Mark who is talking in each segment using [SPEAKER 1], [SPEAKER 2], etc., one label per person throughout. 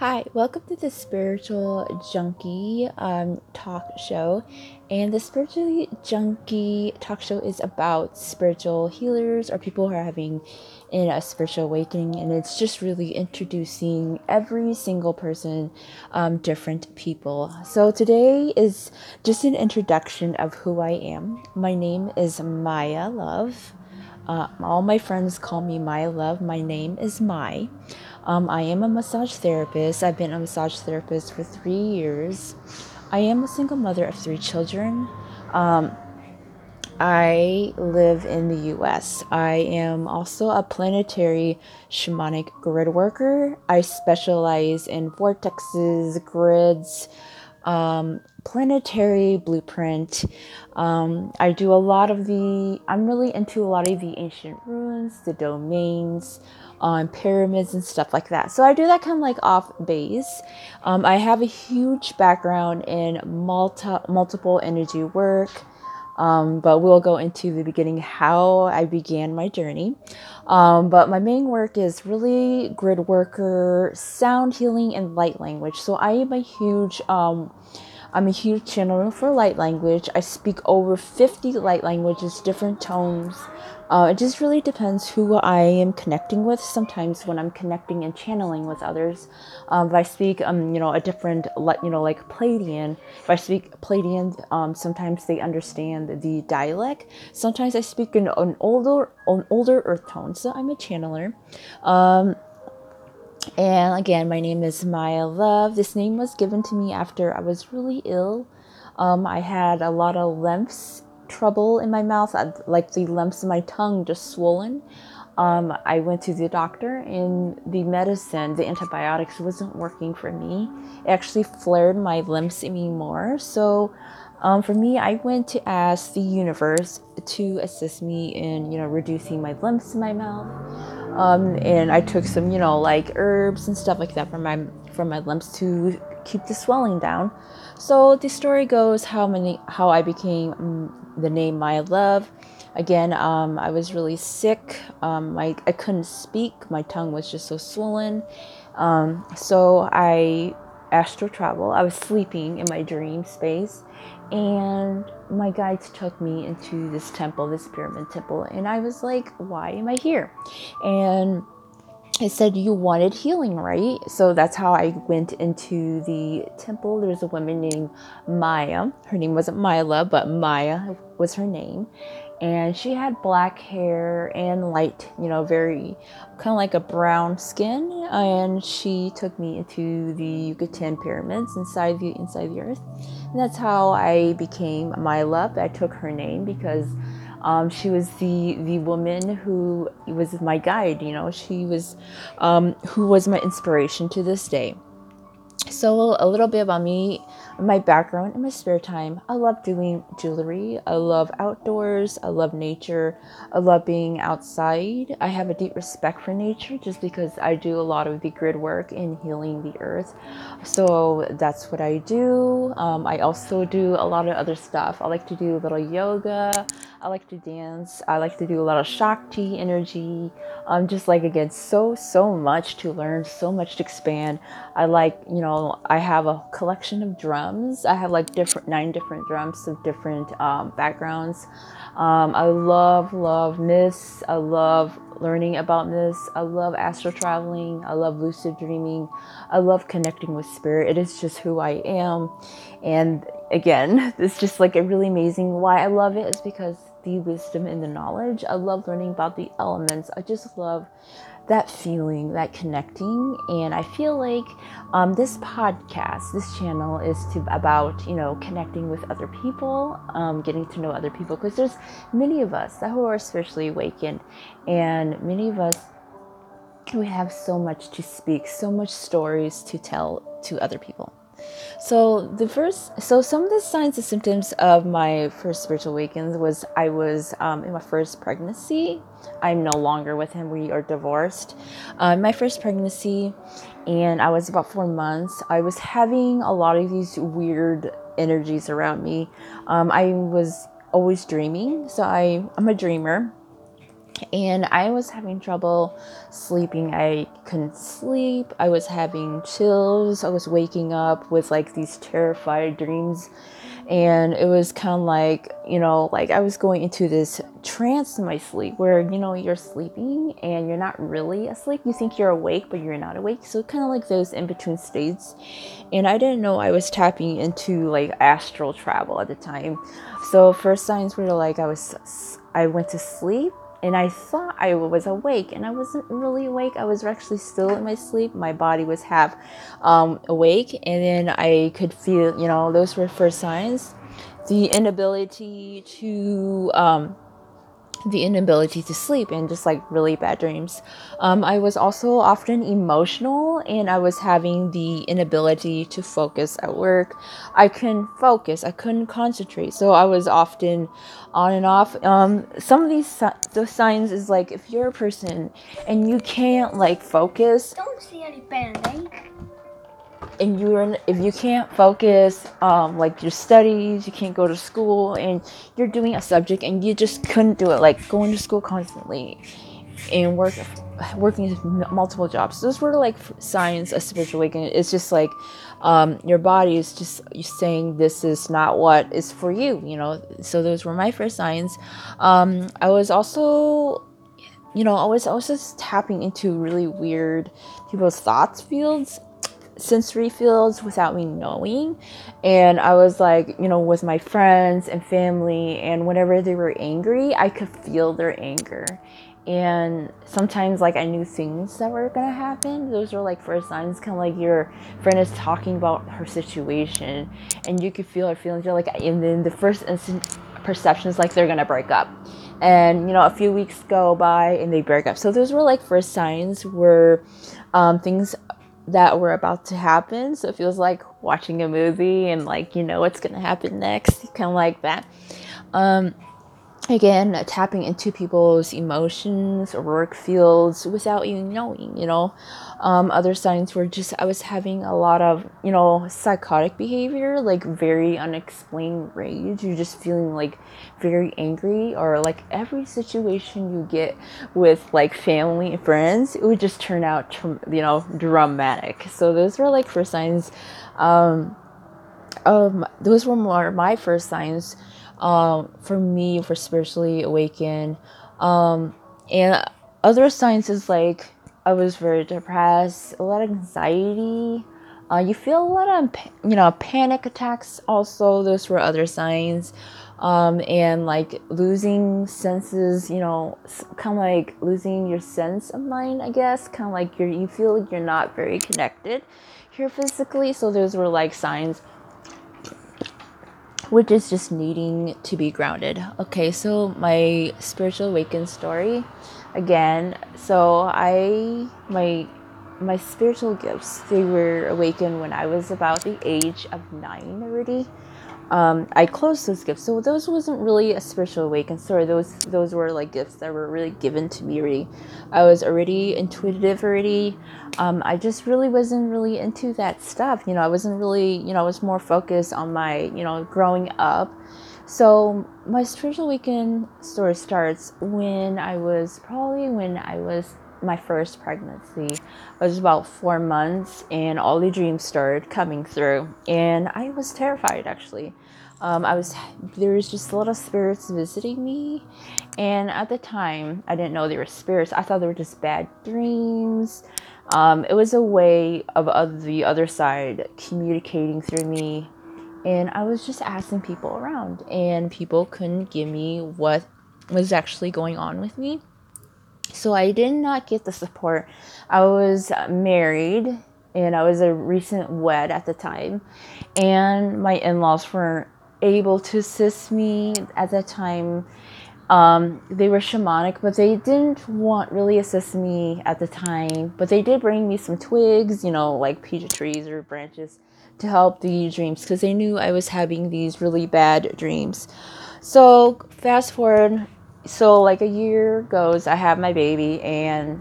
[SPEAKER 1] Hi, welcome to the Spiritual Junkie um, talk show. And the Spiritual Junkie talk show is about spiritual healers or people who are having in a spiritual awakening. And it's just really introducing every single person, um, different people. So today is just an introduction of who I am. My name is Maya Love. Uh, all my friends call me Maya Love. My name is Mai. Um, I am a massage therapist. I've been a massage therapist for three years. I am a single mother of three children. Um, I live in the US. I am also a planetary shamanic grid worker. I specialize in vortexes, grids, um, planetary blueprint. Um, I do a lot of the, I'm really into a lot of the ancient ruins, the domains, on pyramids and stuff like that. So I do that kind of like off base. Um, I have a huge background in multi, multiple energy work. Um, but we'll go into the beginning how I began my journey. Um, but my main work is really grid worker, sound healing, and light language. So I am a huge um, I'm a huge channeler for light language. I speak over 50 light languages, different tones. Uh, it just really depends who I am connecting with. Sometimes when I'm connecting and channeling with others, um, if I speak, um, you know, a different, you know, like Pleiadian, if I speak Pleiadian, um, sometimes they understand the dialect. Sometimes I speak in an older, an older earth tone. So I'm a channeler. Um, and again, my name is Maya Love. This name was given to me after I was really ill. Um, I had a lot of lumps, trouble in my mouth, like the lumps in my tongue just swollen. Um, I went to the doctor, and the medicine, the antibiotics, wasn't working for me. It actually flared my lumps even more. So, um, for me, I went to ask the universe to assist me in, you know, reducing my lumps in my mouth. Um, and I took some, you know, like herbs and stuff like that for my for my lumps to keep the swelling down. So the story goes how many how I became um, the name Maya Love. Again, um, I was really sick. Um, I I couldn't speak. My tongue was just so swollen. Um, so I astral travel. I was sleeping in my dream space, and my guides took me into this temple, this pyramid temple, and I was like, why am I here? And it said you wanted healing, right? So that's how I went into the temple. There's a woman named Maya. Her name wasn't Mila, but Maya was her name and she had black hair and light, you know, very kind of like a brown skin. And she took me into the Yucatan pyramids inside the inside the earth. And that's how I became Mila. I took her name because um, she was the the woman who was my guide. You know, she was um, who was my inspiration to this day. So a little bit about me my background in my spare time, I love doing jewelry. I love outdoors. I love nature. I love being outside. I have a deep respect for nature just because I do a lot of the grid work in healing the earth. So that's what I do. Um, I also do a lot of other stuff. I like to do a little yoga. I like to dance. I like to do a lot of Shakti energy. Um, just like again, so so much to learn, so much to expand. I like, you know, I have a collection of drums. I have like different nine different drums of different um, backgrounds. Um, I love love myths. I love learning about myths. I love astral traveling. I love lucid dreaming. I love connecting with spirit. It is just who I am. And again, it's just like a really amazing. Why I love it is because the wisdom and the knowledge. I love learning about the elements. I just love that feeling, that connecting. And I feel like um, this podcast, this channel is to about you know connecting with other people, um, getting to know other people. Because there's many of us that who are spiritually awakened, and many of us we have so much to speak, so much stories to tell to other people. So the first, so some of the signs and symptoms of my first spiritual awakens was I was um, in my first pregnancy. I'm no longer with him. We are divorced. Uh, my first pregnancy, and I was about four months. I was having a lot of these weird energies around me. Um, I was always dreaming, so I I'm a dreamer. And I was having trouble sleeping. I couldn't sleep. I was having chills. I was waking up with like these terrified dreams. And it was kind of like, you know, like I was going into this trance in my sleep where, you know, you're sleeping and you're not really asleep. You think you're awake, but you're not awake. So, kind of like those in between states. And I didn't know I was tapping into like astral travel at the time. So, first signs were like I was, I went to sleep and I thought I was awake, and I wasn't really awake. I was actually still in my sleep. My body was half um, awake, and then I could feel, you know, those were first signs. The inability to um, the inability to sleep and just like really bad dreams. Um, I was also often emotional and I was having the inability to focus at work. I couldn't focus, I couldn't concentrate. So I was often on and off. Um, some of these the signs is like if you're a person and you can't like focus.
[SPEAKER 2] Don't see any
[SPEAKER 1] and you're if you can't focus um, like your studies you can't go to school and you're doing a subject and you just couldn't do it like going to school constantly and work working multiple jobs. Those were like signs of spiritual awakening. It's just like um, your body is just saying this is not what is for you you know? So those were my first signs. Um, i was also you know i was i was just tapping into really weird people's thoughts fields sensory fields without me knowing. And I was like, you know, with my friends and family, and whenever they were angry, I could feel their anger. And sometimes, like, I knew things that were gonna happen. Those were like first signs, kind of like your friend is talking about her situation, and you could feel her feelings. You're like, and then the first instant perceptions, like they're gonna break up and you know a few weeks go by and they break up so those were like first signs where um, things that were about to happen. So it feels like watching a movie and like you know what's gonna happen next, kind of like that. Um, again, tapping into people's emotions or work fields without even knowing, you know. Um, other signs were just I was having a lot of, you know, psychotic behavior, like very unexplained rage. You're just feeling like very angry, or like every situation you get with like family and friends, it would just turn out, you know, dramatic. So those were like first signs. Um, um, those were more my first signs um, for me for spiritually awakened. Um, and other signs is like I was very depressed, a lot of anxiety. Uh, you feel a lot of you know panic attacks. Also, those were other signs, um, and like losing senses. You know, kind of like losing your sense of mind. I guess kind of like you're you feel like you're not very connected here physically. So those were like signs which is just needing to be grounded. Okay, so my spiritual awakened story again. So I my my spiritual gifts they were awakened when I was about the age of nine already um, I closed those gifts. So those wasn't really a spiritual awakening story. Those those were like gifts that were really given to me. I was already intuitive already. Um, I just really wasn't really into that stuff. You know, I wasn't really, you know, I was more focused on my, you know, growing up. So my spiritual awakening story starts when I was probably when I was my first pregnancy. I was about four months, and all the dreams started coming through, and I was terrified actually. Um, I was there was just a lot of spirits visiting me, and at the time I didn't know they were spirits. I thought they were just bad dreams. Um, it was a way of, of the other side communicating through me, and I was just asking people around, and people couldn't give me what was actually going on with me. So I did not get the support. I was married and I was a recent wed at the time, and my in laws weren't able to assist me at that time. Um, they were shamanic, but they didn't want really assist me at the time. But they did bring me some twigs, you know, like peach trees or branches to help the dreams because they knew I was having these really bad dreams. So, fast forward so like a year goes, I have my baby, and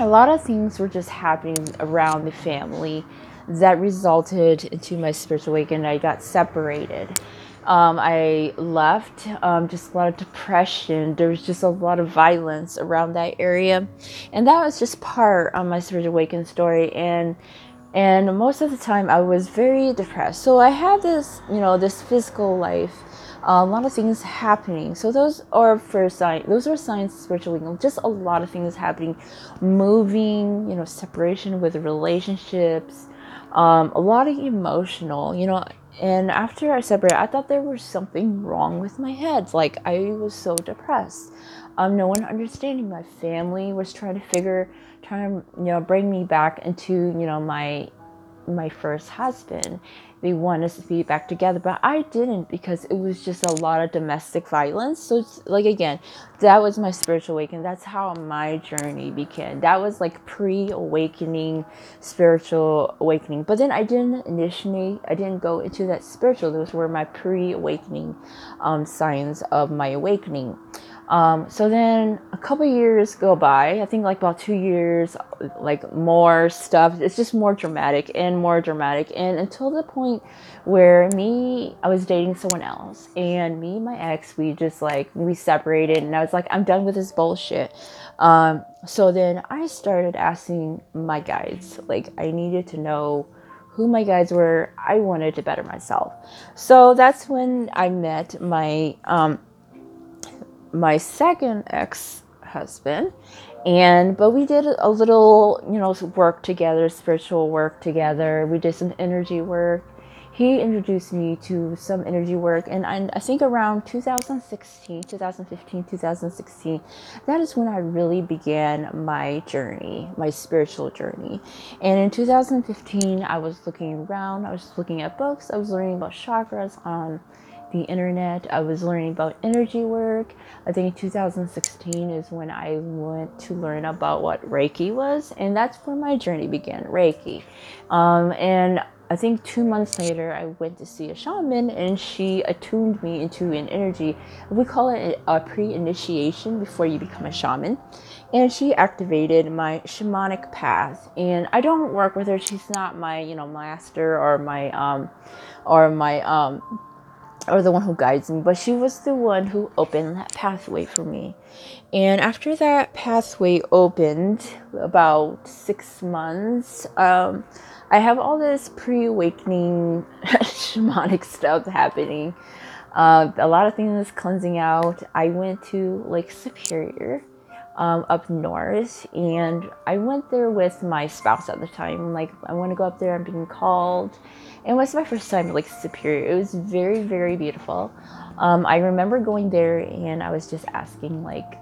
[SPEAKER 1] a lot of things were just happening around the family that resulted into my spiritual awakening. I got separated, um, I left. Um, just a lot of depression. There was just a lot of violence around that area, and that was just part of my spiritual awakening story. And and most of the time, I was very depressed. So I had this, you know, this physical life. A lot of things happening. So those are for sign. Those are signs spiritual awakening. Just a lot of things happening, moving. You know, separation with relationships. Um, a lot of emotional. You know, and after I separated, I thought there was something wrong with my head. Like I was so depressed. Um, no one understanding. My family was trying to figure, trying to you know bring me back into you know my my first husband. They wanted us to be back together, but I didn't because it was just a lot of domestic violence. So it's like again, that was my spiritual awakening. That's how my journey began. That was like pre-awakening, spiritual awakening. But then I didn't initiate. I didn't go into that spiritual. Those were my pre-awakening um, signs of my awakening. Um, so then a couple years go by. I think like about two years, like more stuff. It's just more dramatic and more dramatic, and until the point where me, I was dating someone else, and me, and my ex, we just like we separated, and I was like, I'm done with this bullshit. Um, so then I started asking my guides, like I needed to know who my guides were. I wanted to better myself. So that's when I met my um, my second ex-husband and but we did a little you know work together spiritual work together. We did some energy work. He introduced me to some energy work and I, I, think around 2016 2015 2016 that is when i really began my journey my spiritual journey. And in 2015 i was looking around i was looking at books i was learning about chakras on the internet. I was learning about energy work. I think 2016 is when I went to learn about what Reiki was, and that's where my journey began Reiki. Um, and I think two months later, I went to see a shaman, and she attuned me into an energy. We call it a pre initiation before you become a shaman. And she activated my shamanic path. And I don't work with her. She's not my, you know, master or my, um, or my, um, or the one who guides me, but she was the one who opened that pathway for me. And after that pathway opened, about six months, um, I have all this pre awakening shamanic stuff happening. Uh, a lot of things cleansing out. I went to Lake Superior um, up north, and I went there with my spouse at the time. Like, I want to go up there. I'm being called it was my first time Lake Superior. It was very very beautiful. Um, I remember going there and I was just asking like,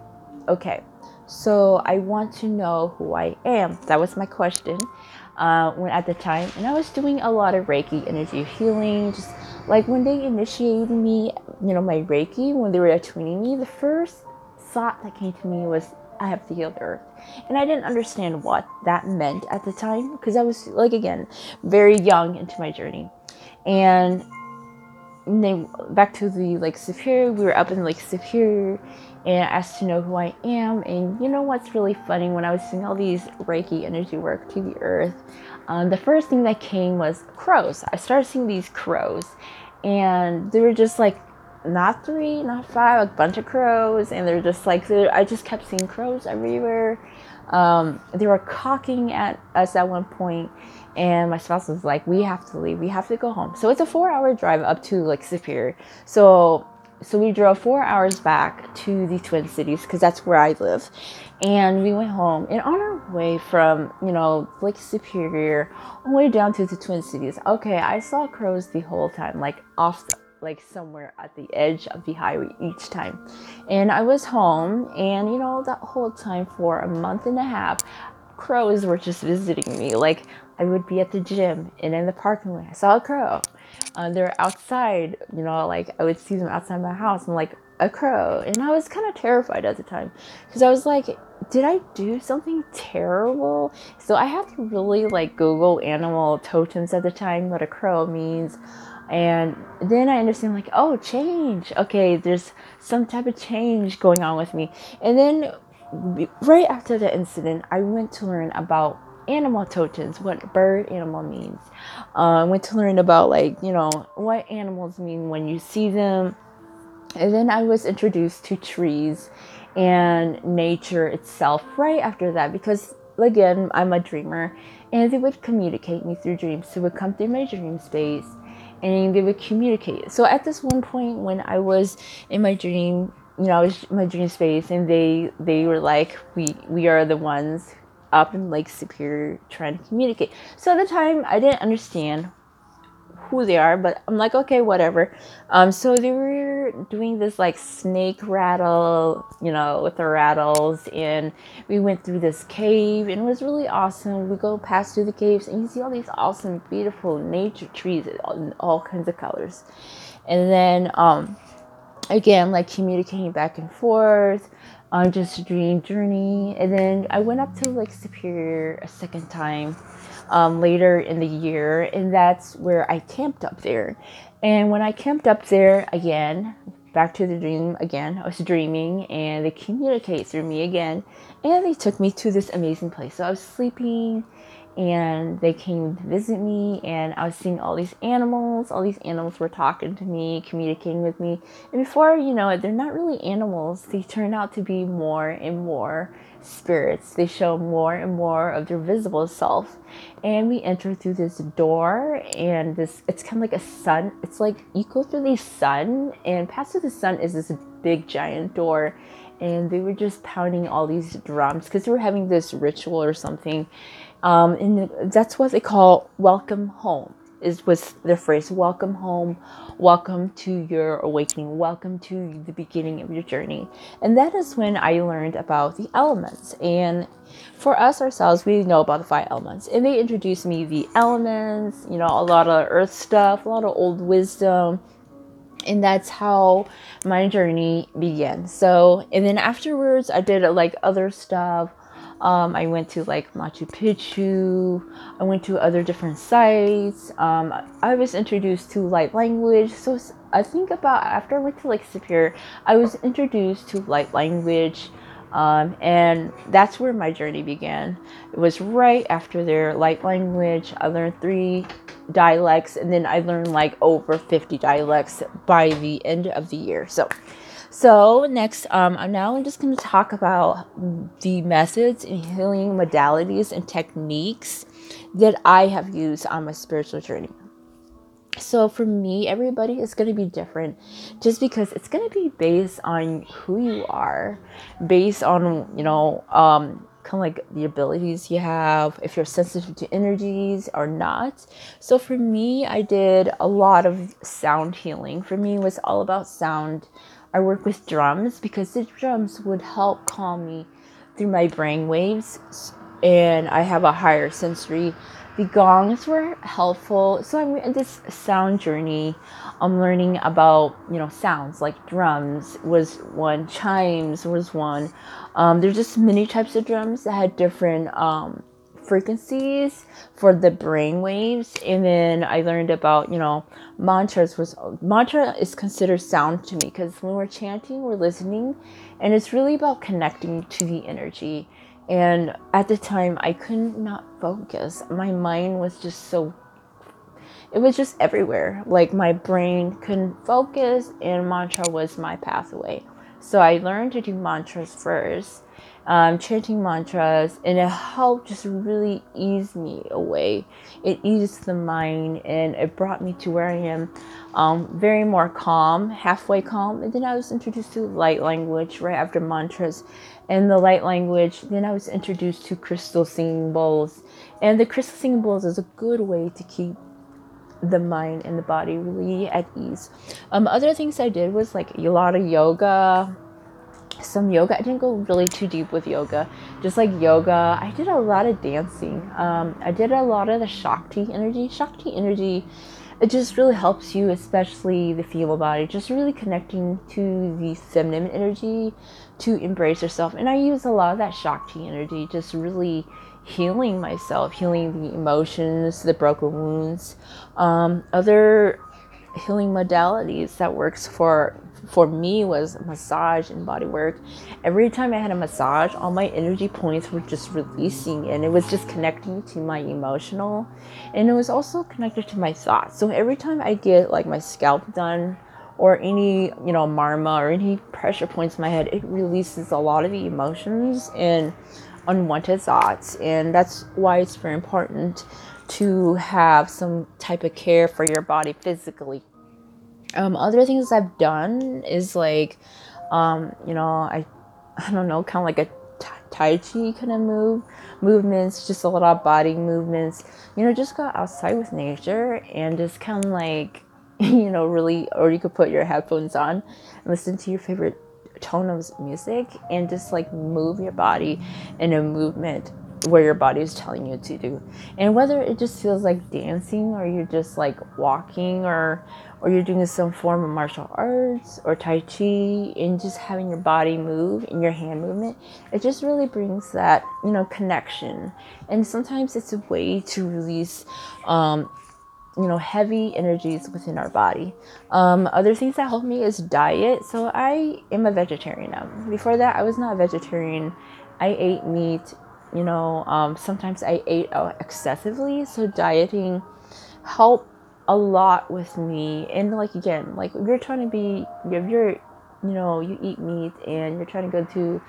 [SPEAKER 1] okay, so I want to know who I am. That was my question uh, when at the time, and I was doing a lot of Reiki energy healing. Just like when they initiated me, you know, my Reiki when they were attuning me, the first thought that came to me was I have to heal the earth. And I didn't understand what that meant at the time because I was, like, again, very young into my journey. And then back to the Lake Superior, we were up in Lake Superior and asked to know who I am. And you know what's really funny? When I was doing all these Reiki energy work to the earth, um, the first thing that came was crows. I started seeing these crows, and they were just like not three, not five, a bunch of crows, and they're just like I just kept seeing crows everywhere. Um, they were cocking at us at one point, and my spouse was like, "We have to leave. We have to go home." So it's a four-hour drive up to Lake Superior. So so we drove four hours back to the Twin Cities because that's where I live, and we went home. And on our way from you know Lake Superior all the way down to the Twin Cities, okay, I saw crows the whole time, like off the like somewhere at the edge of the highway each time. And I was home, and you know, that whole time for a month and a half, crows were just visiting me. Like I would be at the gym and in the parking lot, I saw a crow. Uh, they're outside, you know, like I would see them outside my house. I'm like, a crow. And I was kind of terrified at the time because I was like, did I do something terrible? So I had to really like Google animal totems at the time, what a crow means. And then I understand, like, oh, change. Okay, there's some type of change going on with me. And then right after the incident, I went to learn about animal totems, what bird animal means. I uh, went to learn about like you know what animals mean when you see them, and then I was introduced to trees and nature itself right after that because again I'm a dreamer and they would communicate me through dreams. So it would come through my dream space and they would communicate. So at this one point when I was in my dream, you know, I was in my dream space and they they were like, We we are the ones up in Lake Superior trying to communicate. So at the time I didn't understand who they are, but I'm like, okay, whatever. Um, so they were doing this like snake rattle, you know, with the rattles, and we went through this cave, and it was really awesome. We go past through the caves, and you see all these awesome, beautiful nature trees in all kinds of colors, and then um, again, like communicating back and forth on just a dream journey, and then I went up to Lake Superior a second time um, later in the year, and that's where I camped up there. And when I camped up there again, back to the dream again, I was dreaming, and they communicate through me again, and they took me to this amazing place. So I was sleeping and they came to visit me and i was seeing all these animals all these animals were talking to me communicating with me and before you know it they're not really animals they turn out to be more and more spirits. They show more and more of their visible self. And we enter through this door and this it's kind of like a sun it's like you go through the sun and past through the sun is this big giant door. And they were just pounding all these drums because they were having this ritual or something. Um, and that's what they call welcome home is was the phrase welcome home. Welcome to your awakening. Welcome to the beginning of your journey. And that is when i learned about the elements. And for us ourselves we know about the five elements. And they introduced me the elements you know a lot of earth stuff a lot of old wisdom. And that's how my journey began. So and then afterwards i did like other stuff um, I went to like Machu Picchu. I went to other different sites. Um, I was introduced to light language. So I think about after I went to Lake Superior, I was introduced to light language. Um, and that's where my journey began. It was right after their light language. I learned three dialects, and then I learned like over 50 dialects by the end of the year. So so next, um, I'm now just going to talk about the methods and healing modalities and techniques that I have used on my spiritual journey. So for me, everybody is going to be different, just because it's going to be based on who you are, based on you know um, kind of like the abilities you have, if you're sensitive to energies or not. So for me, I did a lot of sound healing. For me, it was all about sound I work with drums because the drums would help calm me through my brain waves and I have a higher sensory. The gongs were helpful. So I'm in this sound journey. I'm learning about, you know, sounds like drums was one, chimes was one. Um, there's just many types of drums that had different um, frequencies for the brain waves. And then i learned about you know mantras was mantra is considered sound to me because when we're chanting we're listening and it's really about connecting to the energy. And at the time i could not focus. My mind was just so it was just everywhere. Like my brain couldn't focus and mantra was my pathway so i learned to do mantras first um, chanting mantras, and it helped just really ease me away. It eased the mind, and it brought me to where I am, um, very more calm, halfway calm. And then I was introduced to light language right after mantras, and the light language. Then I was introduced to crystal singing bowls, and the crystal singing bowls is a good way to keep the mind and the body really at ease. Um, other things I did was like a lot of yoga, some yoga. I didn't go really too deep with yoga, just like yoga. I did a lot of dancing. Um, I did a lot of the Shakti energy. Shakti energy, it just really helps you, especially the female body, just really connecting to the feminine energy to embrace yourself. And I use a lot of that Shakti energy, just really healing myself, healing the emotions, the broken wounds. Um, other healing modalities that works for for me was massage and body work. Every time I had a massage, all my energy points were just releasing and it was just connecting to my emotional and it was also connected to my thoughts. So every time I get like my scalp done or any, you know, marma or any pressure points in my head, it releases a lot of the emotions and unwanted thoughts. And that's why it's very important to have some type of care for your body physically um, other things I've done is like, um, you know, I, I don't know, kind of like a tai chi kind of move, movements, just a lot of body movements. You know, just go outside with nature and just kind of like, you know, really, or you could put your headphones on and listen to your favorite tone of music and just like move your body in a movement where your body is telling you to do. And whether it just feels like dancing or you're just like walking or or you're doing some form of martial arts or tai chi and just having your body move and your hand movement it just really brings that you know connection and sometimes it's a way to release um, you know heavy energies within our body. Um, other things that help me is diet. So i am a vegetarian now. Before that i was not a vegetarian. I ate meat you know um, sometimes i ate uh, excessively. So dieting helped a lot with me. And like again like you're trying to be you're you know you eat meat and you're trying to go to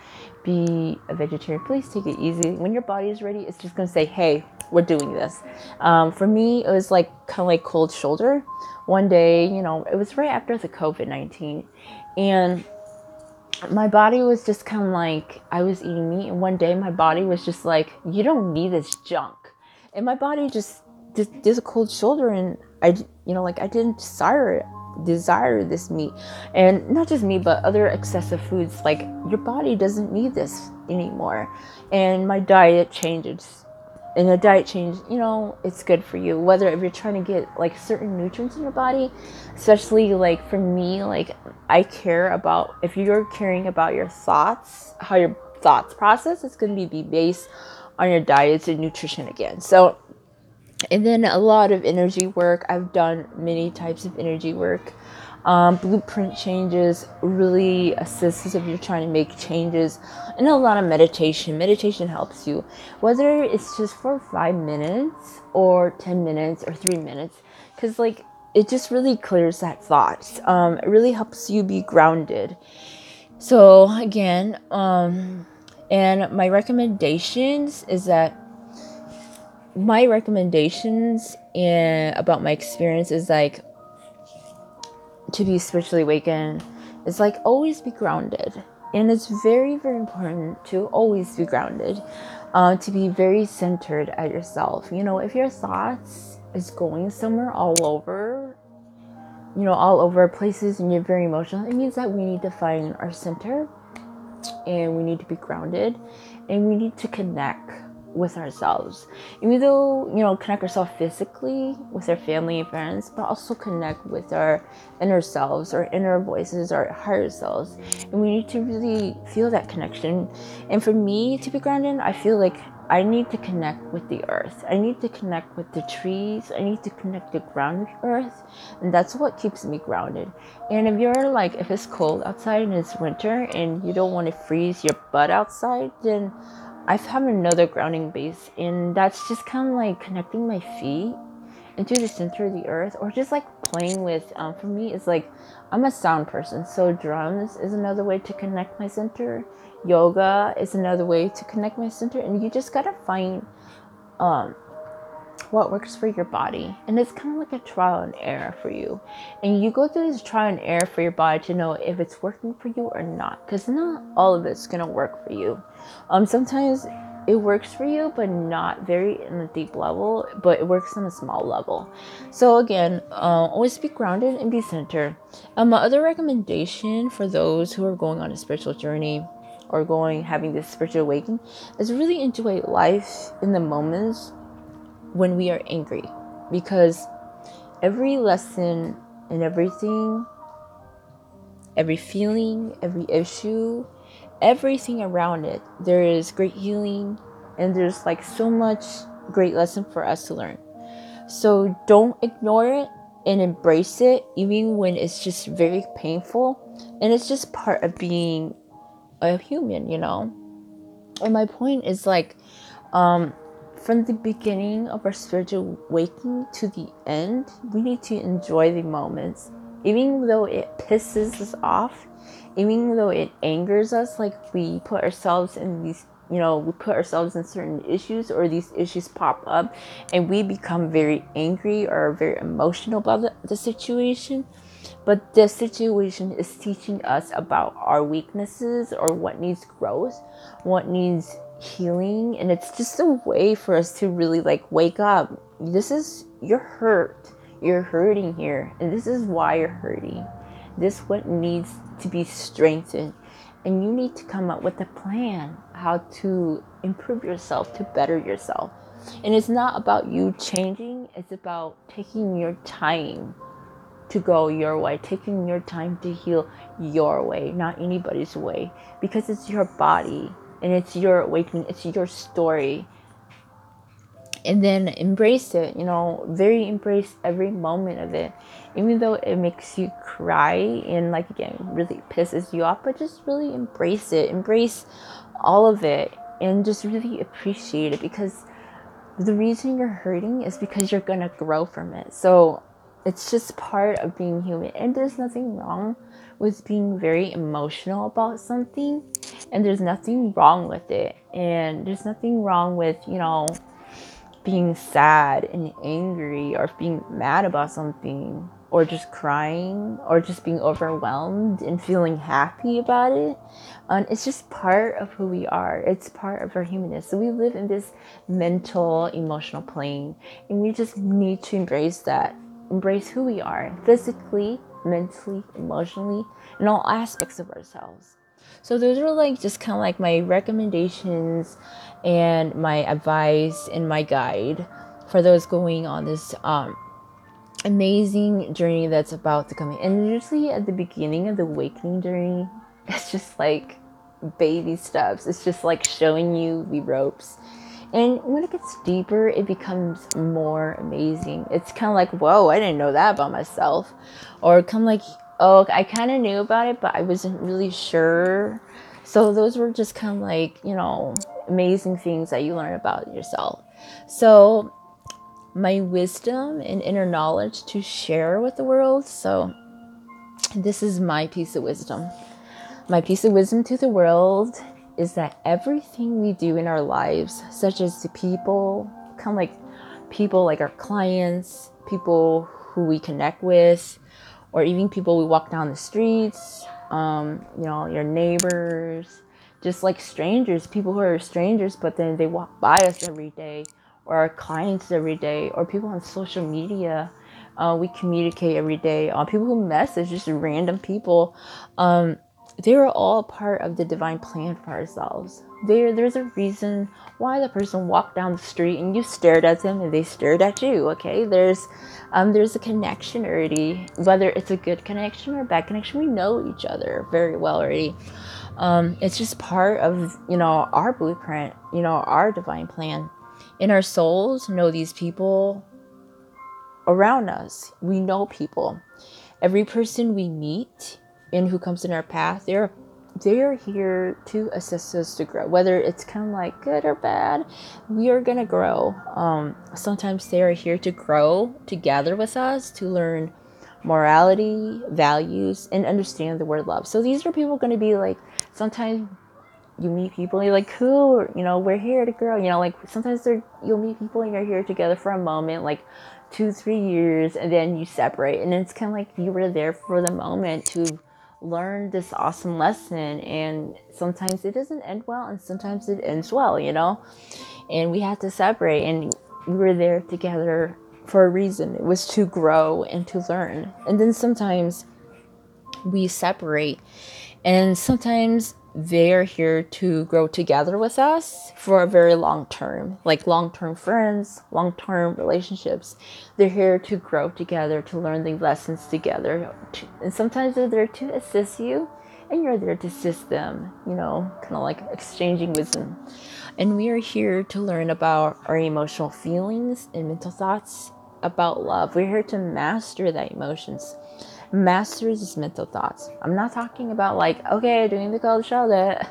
[SPEAKER 1] be a vegetarian please take it easy. When your body is ready it's just to say hey we're doing this. Um, for me it was like kind of like cold shoulder. One day you know it was right after the covid-19 and my body was just kind of like i was eating meat and one day my body was just like you don't need this junk. And my body just just did a cold shoulder and I, you know, like I didn't desire desire this meat, and not just me, but other excessive foods. Like your body doesn't need this anymore, and my diet changes. And a diet change, you know, it's good for you. Whether if you're trying to get like certain nutrients in your body, especially like for me, like I care about if you're caring about your thoughts, how your thoughts process, it's going to be based on your diets and nutrition again. So and then a lot of energy work. I've done many types of energy work. Um, blueprint changes really assists if you're trying to make changes, and a lot of meditation. Meditation helps you, whether it's just for five minutes or 10 minutes or three minutes, because like it just really clears that thought. Um, it really helps you be grounded. So, again, um, and my recommendations is that my recommendations and about my experience is like to be spiritually awakened is like always be grounded. And it's very very important to always be grounded uh, to be very centered at yourself. You know if your thoughts is going somewhere all over you know all over places and you're very emotional it means that we need to find our center and we need to be grounded and we need to connect with ourselves. Even though, you know, connect ourselves physically with our family and friends, but also connect with our inner selves, our inner voices, our higher selves. And we need to really feel that connection. And for me to be grounded, I feel like I need to connect with the earth. I need to connect with the trees. I need to connect the ground with earth. And that's what keeps me grounded. And if you're like, if it's cold outside and it's winter and you don't want to freeze your butt outside, then I found another grounding base, and that's just kind of like connecting my feet into the center of the earth, or just like playing with. Um, for me, it's like I'm a sound person, so drums is another way to connect my center. Yoga is another way to connect my center, and you just gotta find um, what works for your body. And it's kind of like a trial and error for you. And you go through this trial and error for your body to know if it's working for you or not. Because not all of it's going to work for you. Um, sometimes it works for you, but not very in a deep level, but it works on a small level. So again, uh, always be grounded and be centered. Um, my other recommendation for those who are going on a spiritual journey or going having this spiritual awakening is really enjoy life in the moments when we are angry because every lesson and everything, every feeling, every issue, everything around it, there is great healing and there's like so much great lesson for us to learn. So don't ignore it and embrace it even when it's just very painful. and it's just part of being a human you know and my point is like um from the beginning of our spiritual waking to the end we need to enjoy the moments. Even though it pisses us off even though it angers us like we put ourselves in these you know we put ourselves in certain issues or these issues pop up and we become very angry or very emotional about the, the situation. But the situation is teaching us about our weaknesses or what needs growth what needs healing and it's just a way for us to really like wake up. This is you're hurt. You're hurting here and this is why you're hurting. This what needs to be strengthened and you need to come up with a plan how to improve yourself to better yourself. And it's not about you changing it's about taking your time to go your way taking your time to heal your way not anybody's way because it's your body and it's your awakening it's your story. And then embrace it you know very embrace every moment of it. Even though it makes you cry and like again really pisses you off but just really embrace it. Embrace all of it and just really appreciate it because the reason you're hurting is because you're gonna grow from it. So it's just part of being human and there's nothing wrong with being very emotional about something and there's nothing wrong with it and there's nothing wrong with you know being sad and angry or being mad about something or just crying or just being overwhelmed and feeling happy about it. And it's just part of who we are. It's part of our humanness. So we live in this mental, emotional plane, and we just need to embrace that. Embrace who we are physically, mentally, emotionally, in all aspects of ourselves. So those are like just kind of like my recommendations and my advice and my guide for those going on this um, amazing journey that's about to come in. And usually at the beginning of the awakening journey, it's just like baby steps. It's just like showing you the ropes. And when it gets deeper, it becomes more amazing. It's kind of like, whoa, I didn't know that about myself. Or kind of like, oh, I kind of knew about it, but I wasn't really sure. So those were just kind of like, you know, amazing things that you learn about yourself. So my wisdom and inner knowledge to share with the world. So, this is my piece of wisdom. My piece of wisdom to the world is that everything we do in our lives, such as the people, kind of like people like our clients, people who we connect with, or even people we walk down the streets, um, you know, your neighbors, just like strangers, people who are strangers, but then they walk by us every day or our clients every day or people on social media uh, we communicate every day uh, people who message just random people um, they are all part of the divine plan for ourselves there there's a reason why the person walked down the street and you stared at them and they stared at you okay there's um, there's a connection already whether it's a good connection or a bad connection we know each other very well already um, it's just part of you know our blueprint you know our divine plan in our souls know these people around us. We know people. Every person we meet and who comes in our path, they're they're here to assist us to grow. Whether it's kind of like good or bad, we are gonna grow. Um, sometimes they are here to grow together with us to learn morality, values, and understand the word love. So these are people going to be like sometimes you meet people and you're like cool you know we're here to grow you know like sometimes they're you'll meet people and you're here together for a moment like two three years and then you separate and it's kind of like you were there for the moment to learn this awesome lesson and sometimes it doesn't end well and sometimes it ends well you know? And we had to separate and we were there together for a reason. It was to grow and to learn. And then sometimes we separate and sometimes they're here to grow together with us for a very long term, like long term friends, long term relationships. They're here to grow together, to learn the lessons together. And sometimes they're there to assist you, and you're there to assist them, you know, kind of like exchanging wisdom. And we are here to learn about our emotional feelings and mental thoughts about love. We're here to master that emotions masters his mental thoughts. I'm not talking about like, okay, doing the cold shoulder.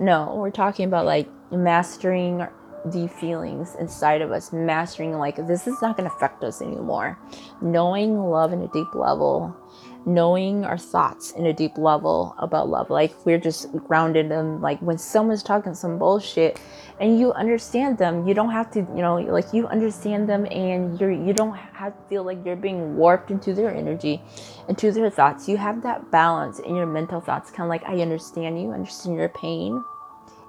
[SPEAKER 1] No, we're talking about like mastering the feelings inside of us, mastering like this is not to affect us anymore. Knowing love in a deep level, knowing our thoughts in a deep level about love. Like we're just grounded in like when someone's talking some bullshit and you understand them, you don't have to, you know, like you understand them and you're you don't have to feel like you're being warped into their energy, into their thoughts. You have that balance in your mental thoughts, kind of like I understand you, understand your pain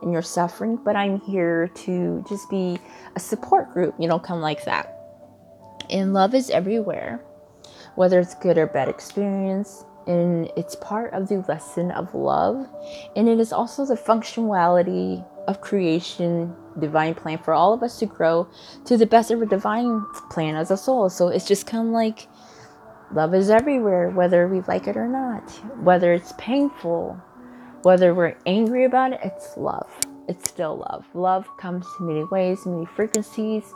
[SPEAKER 1] and your suffering, but I'm here to just be a support group, you know, kind of like that. And love is everywhere whether it's good or bad experience. And it's part of the lesson of love. And it is also the functionality of creation, divine plan for all of us to grow to the best of our divine plan as a soul. So it's just kind of like love is everywhere, whether we like it or not, whether it's painful, whether we're angry about it, it's love. It's still love. Love comes in many ways, many frequencies,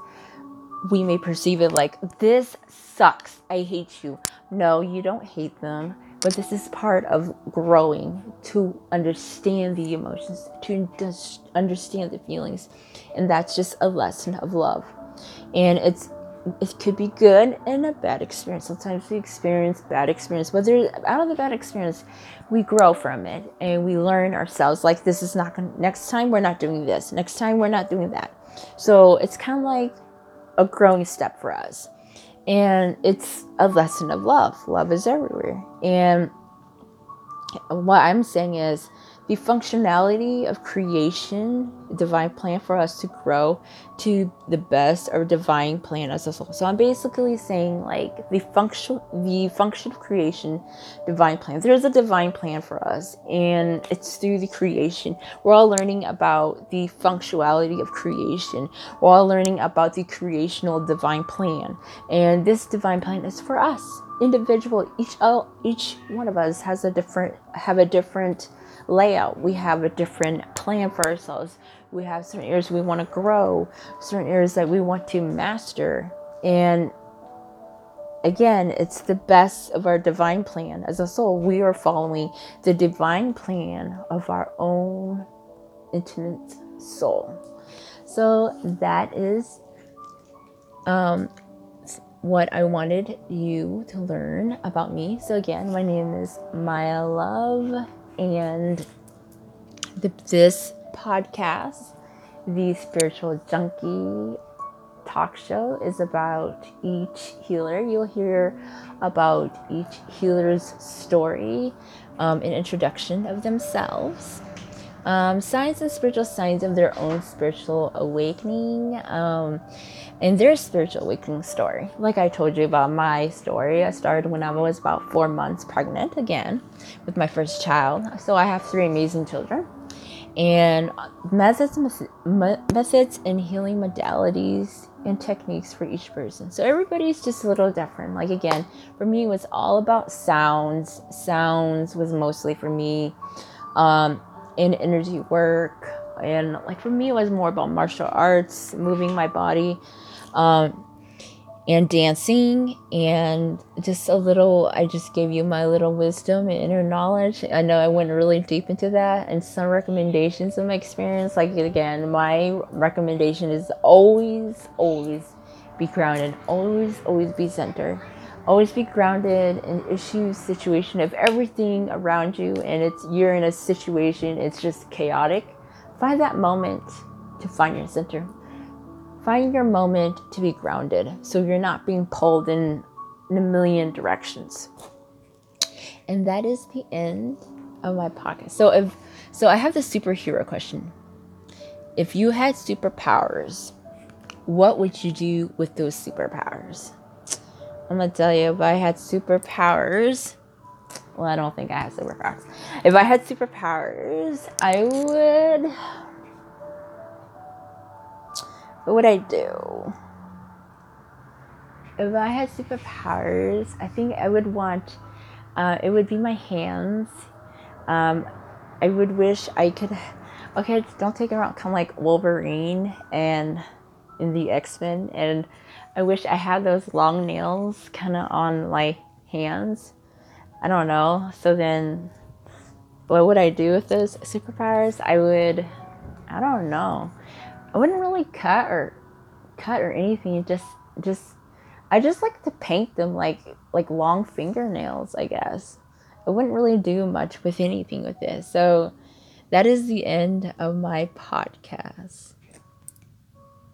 [SPEAKER 1] we may perceive it like this sucks. I hate you. No, you don't hate them, but this is part of growing to understand the emotions, to understand the feelings, and that's just a lesson of love. And it's it could be good and a bad experience. Sometimes we experience bad experience, but out of the bad experience, we grow from it and we learn ourselves. Like this is not gonna. Next time we're not doing this. Next time we're not doing that. So it's kind of like a growing step for us. And it's a lesson of love. Love is everywhere. And what I'm saying is the functionality of creation, divine plan for us to grow to the best or divine plan as a soul. So I'm basically saying like the function the function of creation, divine plan. There's a divine plan for us and it's through the creation. We're all learning about the functionality of creation. We're all learning about the creational divine plan. And this divine plan is for us. Individual each each one of us has a different have a different layout. We have a different plan for ourselves. We have certain areas we want to grow, certain areas that we want to master. And again, it's the best of our divine plan. As a soul, we are following the divine plan of our own intimate soul. So that is um, what I wanted you to learn about me. So again, my name is Maya Love and the, this podcast, the Spiritual Junkie talk show, is about each healer. You'll hear about each healer's story, um, an introduction of themselves, um, signs and spiritual signs of their own spiritual awakening. Um, and their spiritual awakening story. Like I told you about my story, I started when I was about four months pregnant again with my first child. So I have three amazing children. And methods, methods and healing modalities and techniques for each person. So everybody's just a little different. Like again, for me, it was all about sounds. Sounds was mostly for me um, in energy work. And like for me, it was more about martial arts, moving my body um, and dancing and just a little i just gave you my little wisdom and inner knowledge i know i went really deep into that and some recommendations of my experience like again my recommendation is always always be grounded always always be centered always be grounded in issue situation of everything around you and it's you're in a situation it's just chaotic find that moment to find your center Find your moment to be grounded so you're not being pulled in, in a million directions. And that is the end of my podcast. So if so I have the superhero question. If you had superpowers, what would you do with those superpowers? I'm gonna tell you if I had superpowers. Well, I don't think I have superpowers. If I had superpowers, I would what would I do? If I had superpowers, I think I would want, uh, it would be my hands. Um, I would wish I could, okay, don't take it wrong, of like Wolverine and in the X Men. And I wish I had those long nails kind of on my hands. I don't know. So then, what would I do with those superpowers? I would, I don't know. I wouldn't really cut or cut or anything. Just, just, I just like to paint them like like long fingernails. I guess I wouldn't really do much with anything with this. So that is the end of my podcast.